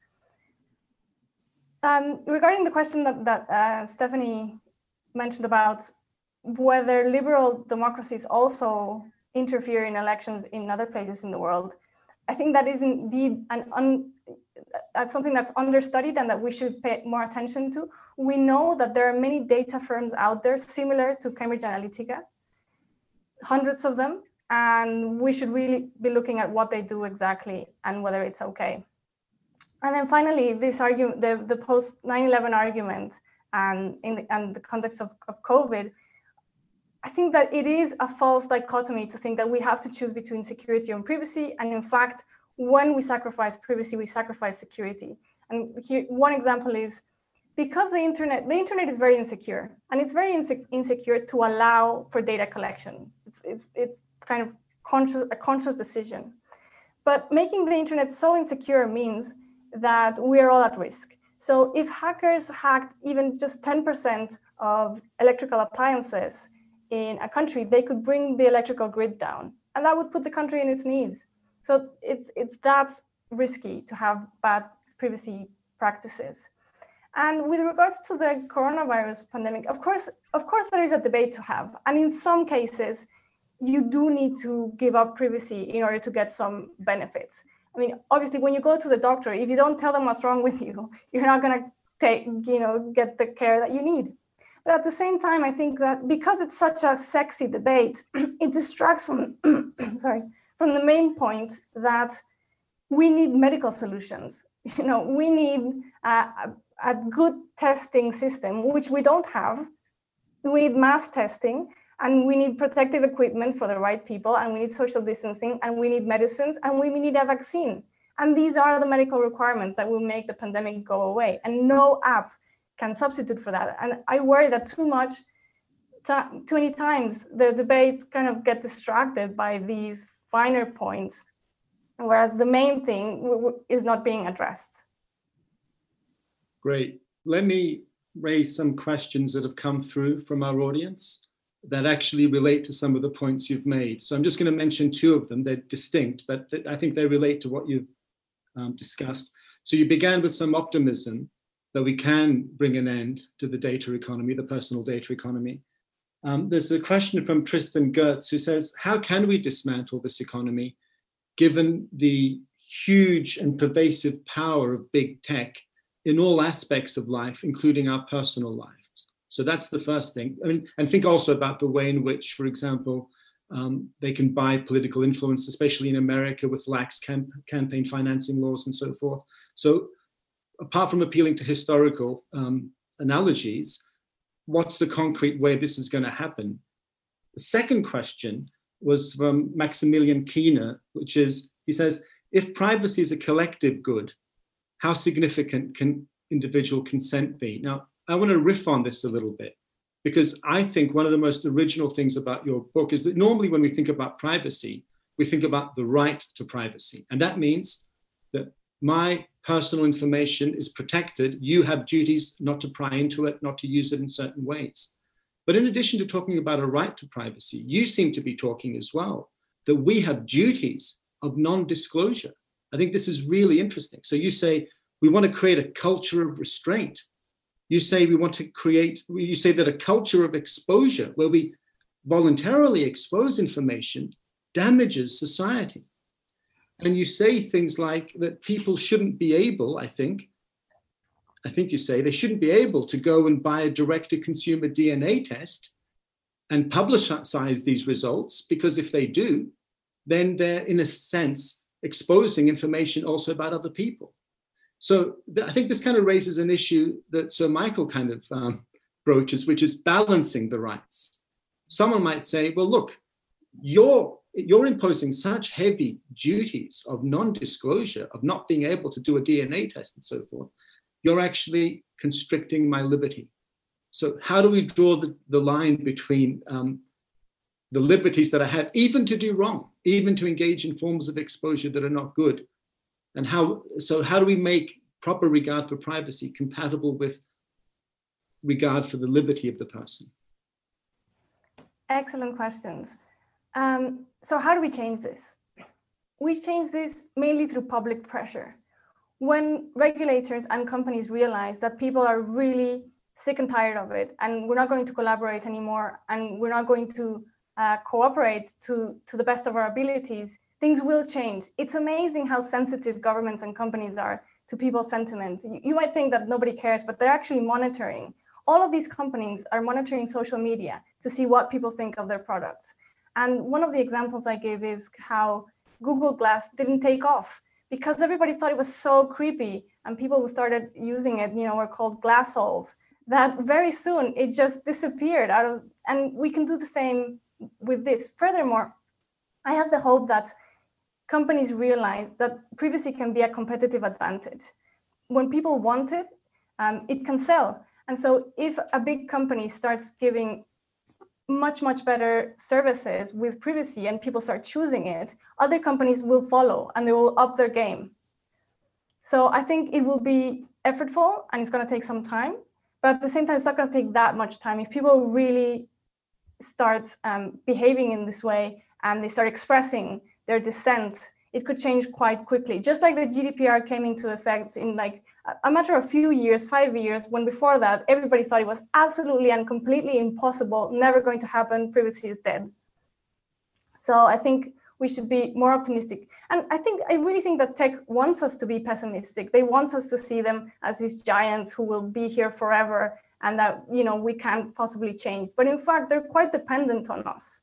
B: Um, regarding the question that, that uh, Stephanie mentioned about whether liberal democracies also interfere in elections in other places in the world, I think that is indeed an un, that's something that's understudied and that we should pay more attention to. We know that there are many data firms out there similar to Cambridge Analytica, hundreds of them, and we should really be looking at what they do exactly and whether it's okay. And then finally, this argument, the, the post 9-11 argument and in the, and the context of, of COVID, I think that it is a false dichotomy to think that we have to choose between security and privacy. And in fact, when we sacrifice privacy, we sacrifice security. And here, one example is because the internet, the internet is very insecure, and it's very inse- insecure to allow for data collection. It's, it's, it's kind of conscious, a conscious decision. But making the internet so insecure means that we're all at risk. So if hackers hacked even just 10% of electrical appliances in a country, they could bring the electrical grid down, and that would put the country in its knees. So it's it's that risky to have bad privacy practices. And with regards to the coronavirus pandemic, of course, of course, there is a debate to have, and in some cases, you do need to give up privacy in order to get some benefits. I mean, obviously, when you go to the doctor, if you don't tell them what's wrong with you, [LAUGHS] you're not going to take, you know, get the care that you need. But at the same time, I think that because it's such a sexy debate, [CLEARS THROAT] it distracts from, [CLEARS THROAT] sorry, from the main point that we need medical solutions. [LAUGHS] You know, we need a, a good testing system, which we don't have. We need mass testing, and we need protective equipment for the right people, and we need social distancing, and we need medicines, and we need a vaccine. And these are the medical requirements that will make the pandemic go away. And no app can substitute for that. And I worry that too much, too many times, the debates kind of get distracted by these finer points, whereas the main thing is not being addressed.
A: Great. Let me raise some questions that have come through from our audience that actually relate to some of the points you've made. So I'm just going to mention two of them. They're distinct, but I think they relate to what you've um, discussed. So you began with some optimism that we can bring an end to the data economy, the personal data economy. Um, there's a question from Tristan Gertz who says, How can we dismantle this economy given the huge and pervasive power of big tech in all aspects of life, including our personal lives? So that's the first thing. I mean, and think also about the way in which, for example, um, they can buy political influence, especially in America with lax camp- campaign financing laws and so forth. So apart from appealing to historical um, analogies, what's the concrete way this is going to happen? The second question was from Maximilian Kiener, which is he says, if privacy is a collective good, how significant can individual consent be? Now, I want to riff on this a little bit because I think one of the most original things about your book is that normally when we think about privacy, we think about the right to privacy. And that means that my personal information is protected. You have duties not to pry into it, not to use it in certain ways. But in addition to talking about a right to privacy, you seem to be talking as well that we have duties of non disclosure. I think this is really interesting. So you say we want to create a culture of restraint. You say we want to create, you say that a culture of exposure where we voluntarily expose information damages society and you say things like that people shouldn't be able, I think, I think you say they shouldn't be able to go and buy a direct to consumer DNA test and publicize these results because if they do, then they're in a sense exposing information also about other people. So th- I think this kind of raises an issue that Sir Michael kind of um, broaches, which is balancing the rights. Someone might say, well, look, you're you're imposing such heavy duties of non-disclosure, of not being able to do a DNA test and so forth, you're actually constricting my liberty. So how do we draw the, the line between um, the liberties that I have, even to do wrong, even to engage in forms of exposure that are not good. And how, so how do we make proper regard for privacy compatible with regard for the liberty of the person?
B: Excellent questions. Um, so how do we change this? We change this mainly through public pressure. When regulators and companies realize that people are really sick and tired of it, and we're not going to collaborate anymore, and we're not going to uh, cooperate to, to the best of our abilities, things will change. It's amazing how sensitive governments and companies are to people's sentiments. You, you might think that nobody cares, but they're actually monitoring. All of these companies are monitoring social media to see what people think of their products. And one of the examples I gave is how Google Glass didn't take off because everybody thought it was so creepy and people who started using it, you know, were called glassholes that very soon it just disappeared out of, and we can do the same with this. Furthermore, I have the hope that companies realize that privacy can be a competitive advantage. When people want it, um, it can sell. And so if a big company starts giving much, much better services with privacy and people start choosing it, other companies will follow and they will up their game. So I think it will be effortful and it's going to take some time, but at the same time, it's not going to take that much time. If people really start um, behaving in this way and they start expressing their dissent, it could change quite quickly. Just like the GDPR came into effect in like a matter of few years, five years, when before that, everybody thought it was absolutely and completely impossible, never going to happen, privacy is dead. So I think we should be more optimistic. And I think, I really think that tech wants us to be pessimistic. They want us to see them as these giants who will be here forever and that, you know, we can't possibly change. But in fact, they're quite dependent on us.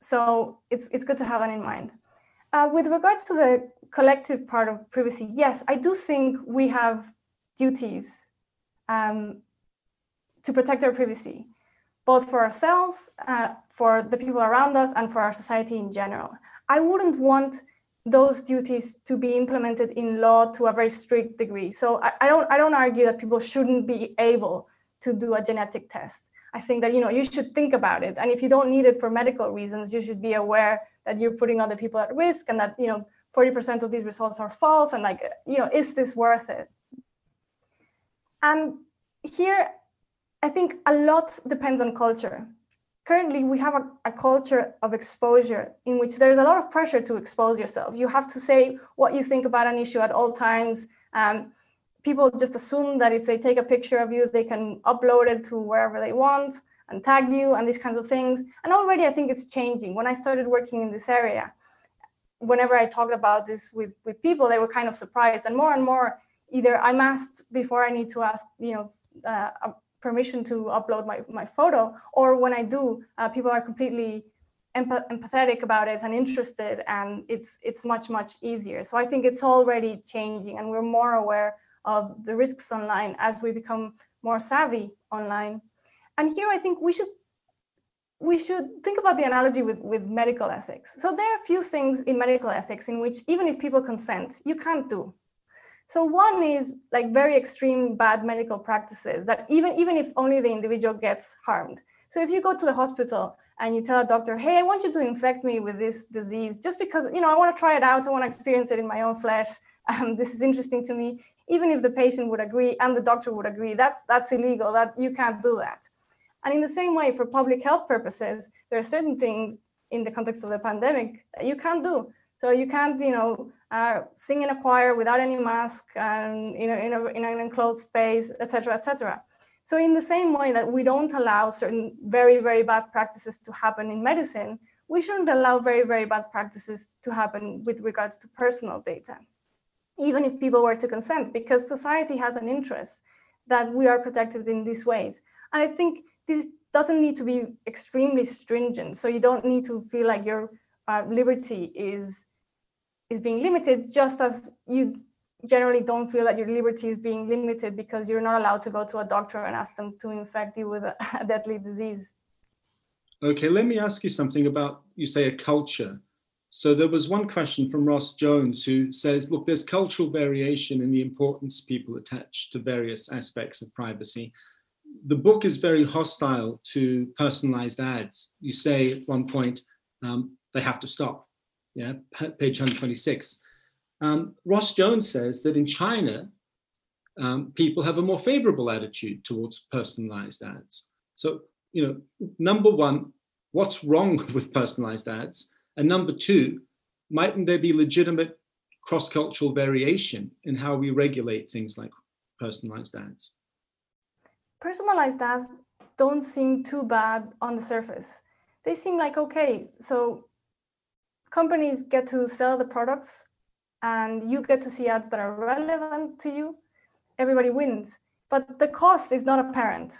B: So it's, it's good to have that in mind. Uh, with regard to the collective part of privacy, yes, I do think we have duties um, to protect our privacy, both for ourselves, uh, for the people around us, and for our society in general. I wouldn't want those duties to be implemented in law to a very strict degree. So I, I don't I don't argue that people shouldn't be able to do a genetic test. I think that you know you should think about it, and if you don't need it for medical reasons, you should be aware that you're putting other people at risk, and that you know 40% of these results are false, and like you know, is this worth it? And here, I think a lot depends on culture. Currently, we have a, a culture of exposure in which there's a lot of pressure to expose yourself. You have to say what you think about an issue at all times. Um, people just assume that if they take a picture of you, they can upload it to wherever they want and tag you and these kinds of things. And already I think it's changing. When I started working in this area, whenever I talked about this with, with people, they were kind of surprised. And more and more, either I'm asked before I need to ask, you know, uh, permission to upload my, my photo, or when I do, uh, people are completely empath- empathetic about it and interested, and it's it's much much easier. So I think it's already changing, and we're more aware of the risks online as we become more savvy online. And here I think we should we should think about the analogy with, with medical ethics. So there are a few things in medical ethics in which even if people consent, you can't do. So one is like very extreme bad medical practices that even, even if only the individual gets harmed. So if you go to the hospital and you tell a doctor, hey, I want you to infect me with this disease just because, you know, I want to try it out. I want to experience it in my own flesh. [LAUGHS] Um, this is interesting to me. Even if the patient would agree and the doctor would agree, that's, that's illegal, that you can't do that. And in the same way, for public health purposes, there are certain things in the context of the pandemic that you can't do. So you can't, you know, uh, sing in a choir without any mask and you know in, a, in an enclosed space, etc., etc. So in the same way that we don't allow certain very very bad practices to happen in medicine, we shouldn't allow very very bad practices to happen with regards to personal data, even if people were to consent, because society has an interest that we are protected in these ways. And I think this doesn't need to be extremely stringent. So you don't need to feel like your uh, liberty is is being limited, just as you generally don't feel that your liberty is being limited because you're not allowed to go to a doctor and ask them to infect you with a, [LAUGHS] a deadly disease.
A: Okay, let me ask you something about you say a culture. So there was one question from Ross Jones who says, look, there's cultural variation in the importance people attach to various aspects of privacy the book is very hostile to personalized ads. You say at one point um, they have to stop. Yeah, page 126. Um, Ross Jones says that in China, um, people have a more favorable attitude towards personalized ads. So, you know, number one, what's wrong [LAUGHS] with personalized ads? And number two, mightn't there be legitimate cross cultural variation in how we regulate things like personalized ads?
B: Personalized ads don't seem too bad on the surface. They seem like okay. So companies get to sell the products and you get to see ads that are relevant to you. Everybody wins. But the cost is not apparent.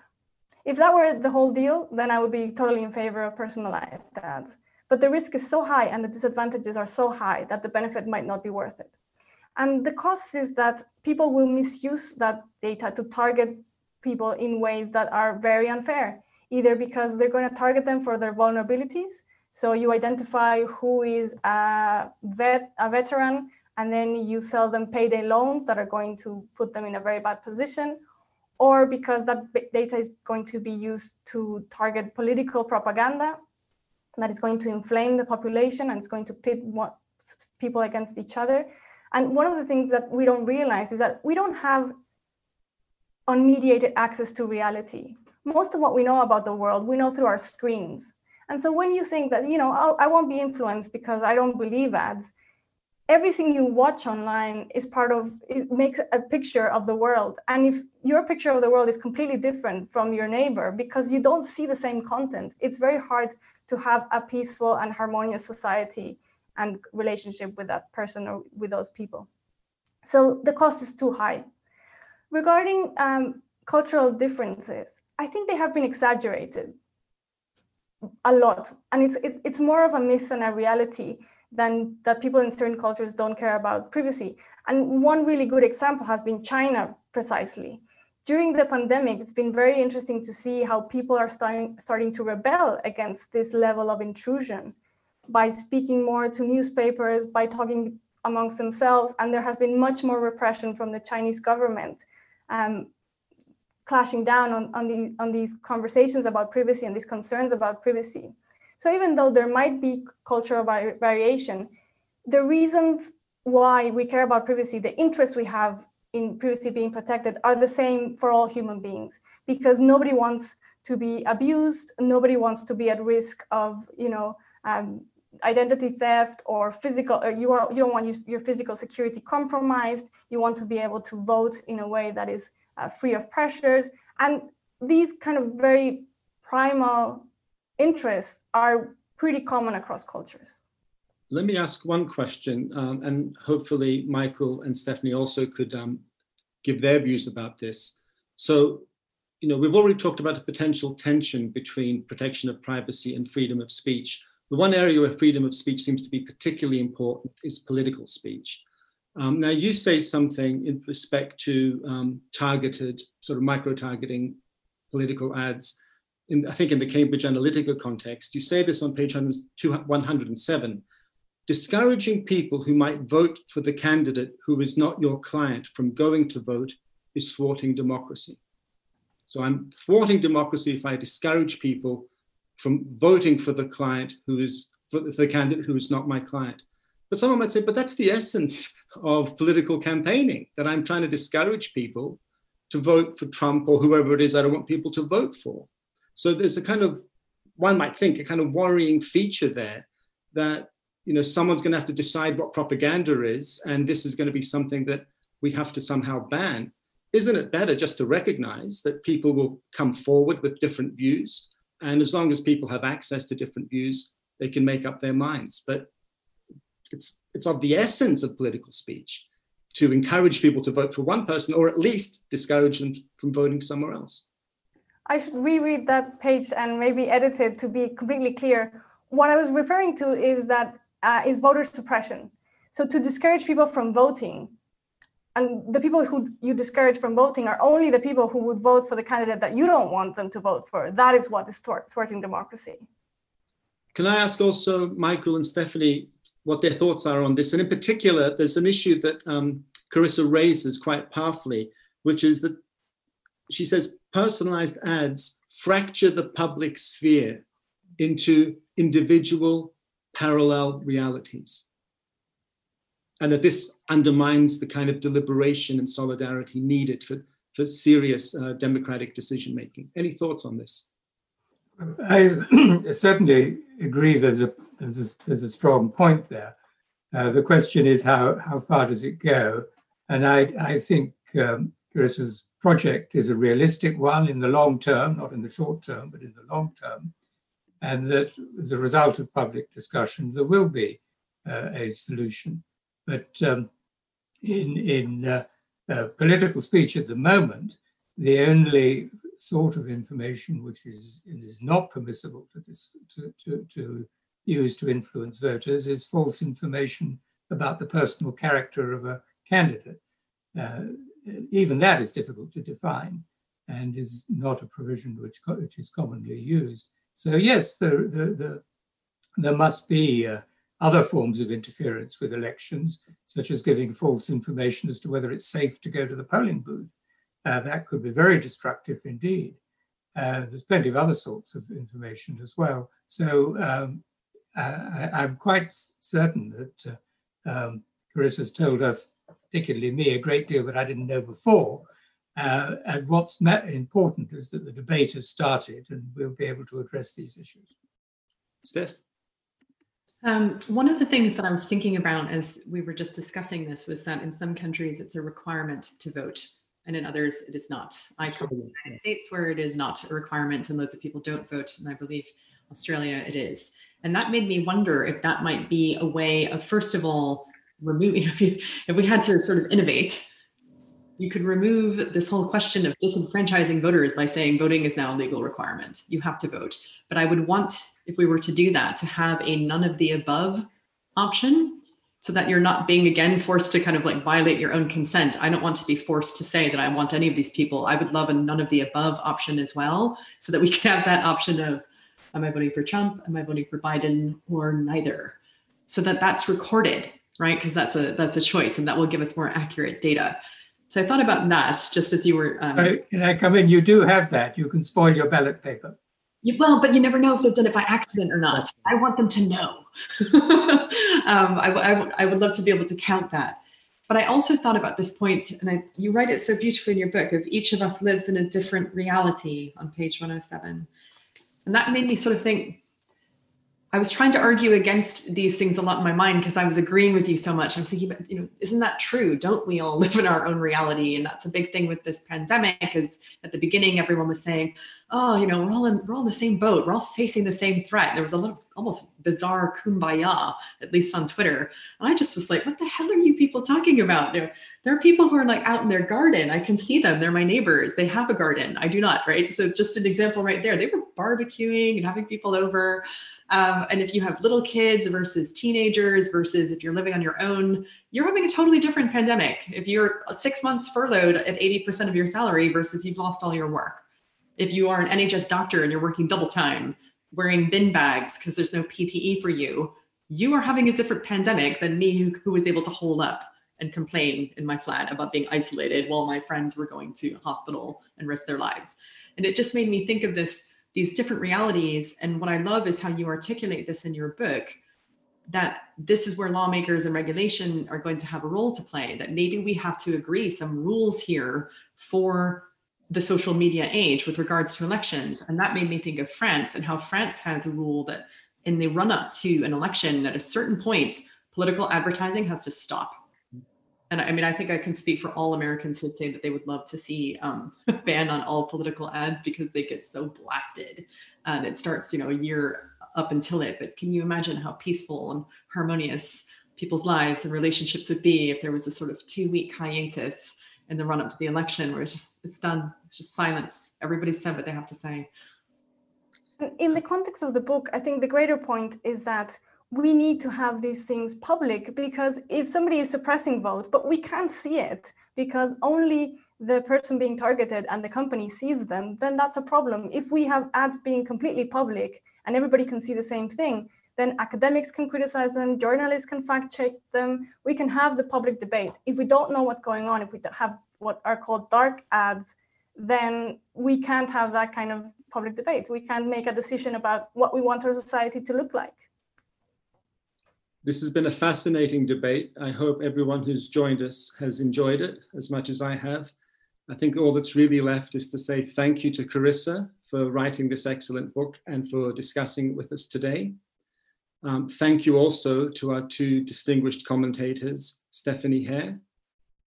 B: If that were the whole deal, then I would be totally in favor of personalized ads. But the risk is so high and the disadvantages are so high that the benefit might not be worth it. And the cost is that people will misuse that data to target people in ways that are very unfair, either because they're going to target them for their vulnerabilities. So you identify who is a vet, a veteran, and then you sell them payday loans that are going to put them in a very bad position, or because that data is going to be used to target political propaganda that is going to inflame the population and it's going to pit people against each other. And one of the things that we don't realize is that we don't have unmediated access to reality. Most of what we know about the world, we know through our screens. And so when you think that, you know, I'll, I will not be influenced because I don't believe ads, everything you watch online is part of it makes a picture of the world and if your picture of the world is completely different from your neighbor because you don't see the same content it's very hard to have a peaceful and harmonious society and relationship with that person or with those people so the cost is too high regarding um, cultural differences i think they have been exaggerated a lot and it's, it's it's more of a myth than a reality than that people in certain cultures don't care about privacy. And one really good example has been China, precisely. During the pandemic, it's been very interesting to see how people are starting, starting to rebel against this level of intrusion by speaking more to newspapers, by talking amongst themselves. And there has been much more repression from the Chinese government, um, clashing down on, on, the, on these conversations about privacy and these concerns about privacy. So even though there might be cultural variation, the reasons why we care about privacy, the interests we have in privacy being protected are the same for all human beings because nobody wants to be abused, nobody wants to be at risk of, you know, um, identity theft or physical, or you, are, you don't want your physical security compromised. You want to be able to vote in a way that is uh, free of pressures. And these kind of very primal interests are pretty common across cultures.
A: Let me ask one question, um, and hopefully Michael and Stephanie also could um, give their views about this. So, you know, we've already talked about a potential tension between protection of privacy and freedom of speech. The one area where freedom of speech seems to be particularly important is political speech. Um, now, you say something in respect to um, targeted, sort of micro targeting political ads in, I think in the Cambridge Analytica context, you say this on page 107, discouraging people who might vote for the candidate who is not your client from going to vote is thwarting democracy. So I'm thwarting democracy if I discourage people from voting for the client who is for the candidate who is not my client. But someone might say, but that's the essence of political campaigning, that I'm trying to discourage people to vote for Trump or whoever it is I don't want people to vote for. So there's a kind of, one might think, a kind of worrying feature there that you know someone's going to have to decide what propaganda is, and this is going to be something that we have to somehow ban. Isn't it better just to recognize that people will come forward with different views, and as long as people have access to different views, they can make up their minds. But it's it's of the essence of political speech to encourage people to vote for one person or at least discourage them from voting somewhere else.
B: I should reread that page and maybe edit it to be completely clear. What I was referring to is that uh, is voter suppression. So to discourage people from voting, and the people who you discourage from voting are only the people who would vote for the candidate that you don't want them to vote for. That is what is thwarting democracy.
A: Can I ask also Michael and Stephanie what their thoughts are on this? And in particular, there's an issue that um, Carissa raises quite powerfully, which is that she says personalized ads fracture the public sphere into individual parallel realities. And that this undermines the kind of deliberation and solidarity needed for, for serious uh, democratic decision making. Any thoughts on this?
C: I [CLEARS THROAT] certainly agree there's a, there's a, there's a strong point there. Uh, the question is how, how far does it go? And I, I think um, Carissa's project is a realistic one in the long term, not in the short term, but in the long term. And that as a result of public discussion, there will be uh, a solution. But um, in, in uh, uh, political speech at the moment, the only sort of information which is, is not permissible to, to, to, to use to influence voters is false information about the personal character of a candidate. Uh, even that is difficult to define and is not a provision which, which is commonly used. So yes, there, there, must be uh, other forms of interference with elections, such as giving false information as to whether it's safe to go to the polling booth. Uh, that could be very destructive indeed. Uh, there's plenty of other sorts of information as well. So um, I, am quite certain that uh, um, Carissa's told us particularly me, a great deal that I didn't know before. Uh, and what's important is that the debate has started and we'll be able to address these issues.
A: Steph?
D: Um, one of the things that I was thinking about as we were just discussing this was that in some countries it's a requirement to vote and in others it is not. I come from the United States where it is not a requirement and loads of people don't vote and I believe Australia it is. And that made me wonder if that might be a way of first of all remove if, you, if we had to sort of innovate you could remove this whole question of disenfranchising voters by saying voting is now a legal requirement. You have to vote. But i would want if we were to do that to have a none of the above option so that you're not being again forced to kind of like violate your own consent. I don't want to be forced to say that i want any of these people. I would love a none of the above option as well so that we can have that option of am i voting for trump? Am i voting for biden? Or neither. So that that's recorded right? Because that's a that's a choice, and that will give us more accurate data. So I thought about that just as you were. Um,
C: Can I come in? You do have that. You can spoil your ballot paper.
D: You, well, but you never know if they've done it by accident or not. I want them to know. [LAUGHS] um, I, I, I would love to be able to count that. But I also thought about this point, and I, you write it so beautifully in your book of each of us lives in a different reality on page 107. And that made me sort of think I was trying to argue against these things a lot in my mind because I was agreeing with you so much. I'm thinking, but you know, isn't that true? Don't we all [LAUGHS] live in our own reality? And that's a big thing with this pandemic. Is at the beginning, everyone was saying, "Oh, you know, we're all in we're all in the same boat. We're all facing the same threat." There was a little almost bizarre kumbaya, at least on Twitter. And I just was like, "What the hell are you people talking about?" There, there are people who are like out in their garden. I can see them. They're my neighbors. They have a garden. I do not. Right. So just an example right there. They were barbecuing and having people over. Um, and if you have little kids versus teenagers versus if you're living on your own, you're having a totally different pandemic. If you're six months furloughed at 80% of your salary versus you've lost all your work. If you are an NHS doctor and you're working double time, wearing bin bags because there's no PPE for you, you are having a different pandemic than me who, who was able to hold up and complain in my flat about being isolated while my friends were going to hospital and risk their lives. And it just made me think of this these different realities. And what I love is how you articulate this in your book that this is where lawmakers and regulation are going to have a role to play, that maybe we have to agree some rules here for the social media age with regards to elections. And that made me think of France and how France has a rule that in the run up to an election, at a certain point, political advertising has to stop and I mean, I think I can speak for all Americans who would say that they would love to see um, [LAUGHS] a ban on all political ads because they get so blasted. And it starts, you know, a year up until it. But can you imagine how peaceful and harmonious people's lives and relationships would be if there was a sort of two week hiatus in the run up to the election where it's just, it's done, it's just silence. Everybody said what they have to say.
B: In the context of the book, I think the greater point is that we need to have these things public because if somebody is suppressing vote, but we can't see it because only the person being targeted and the company sees them, then that's a problem. If we have ads being completely public and everybody can see the same thing, then academics can criticize them, journalists can fact check them, we can have the public debate. If we don't know what's going on, if we have what are called dark ads, then we can't have that kind of public debate. We can't make a decision about what we want our society to look like.
A: This has been a fascinating debate. I hope everyone who's joined us has enjoyed it as much as I have. I think all that's really left is to say thank you to Carissa for writing this excellent book and for discussing it with us today. Um, thank you also to our two distinguished commentators, Stephanie Hare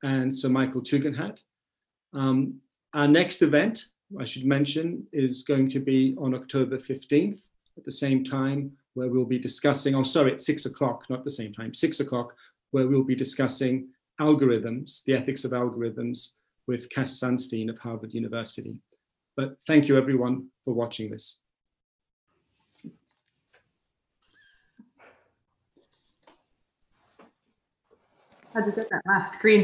A: and Sir Michael Tugendhat. Um, our next event, I should mention, is going to be on October 15th at the same time where we'll be discussing, oh, sorry, it's six o'clock, not the same time, six o'clock, where we'll be discussing algorithms, the ethics of algorithms with Cass Sunstein of Harvard University. But thank you everyone for watching this.
D: Had to get that last screen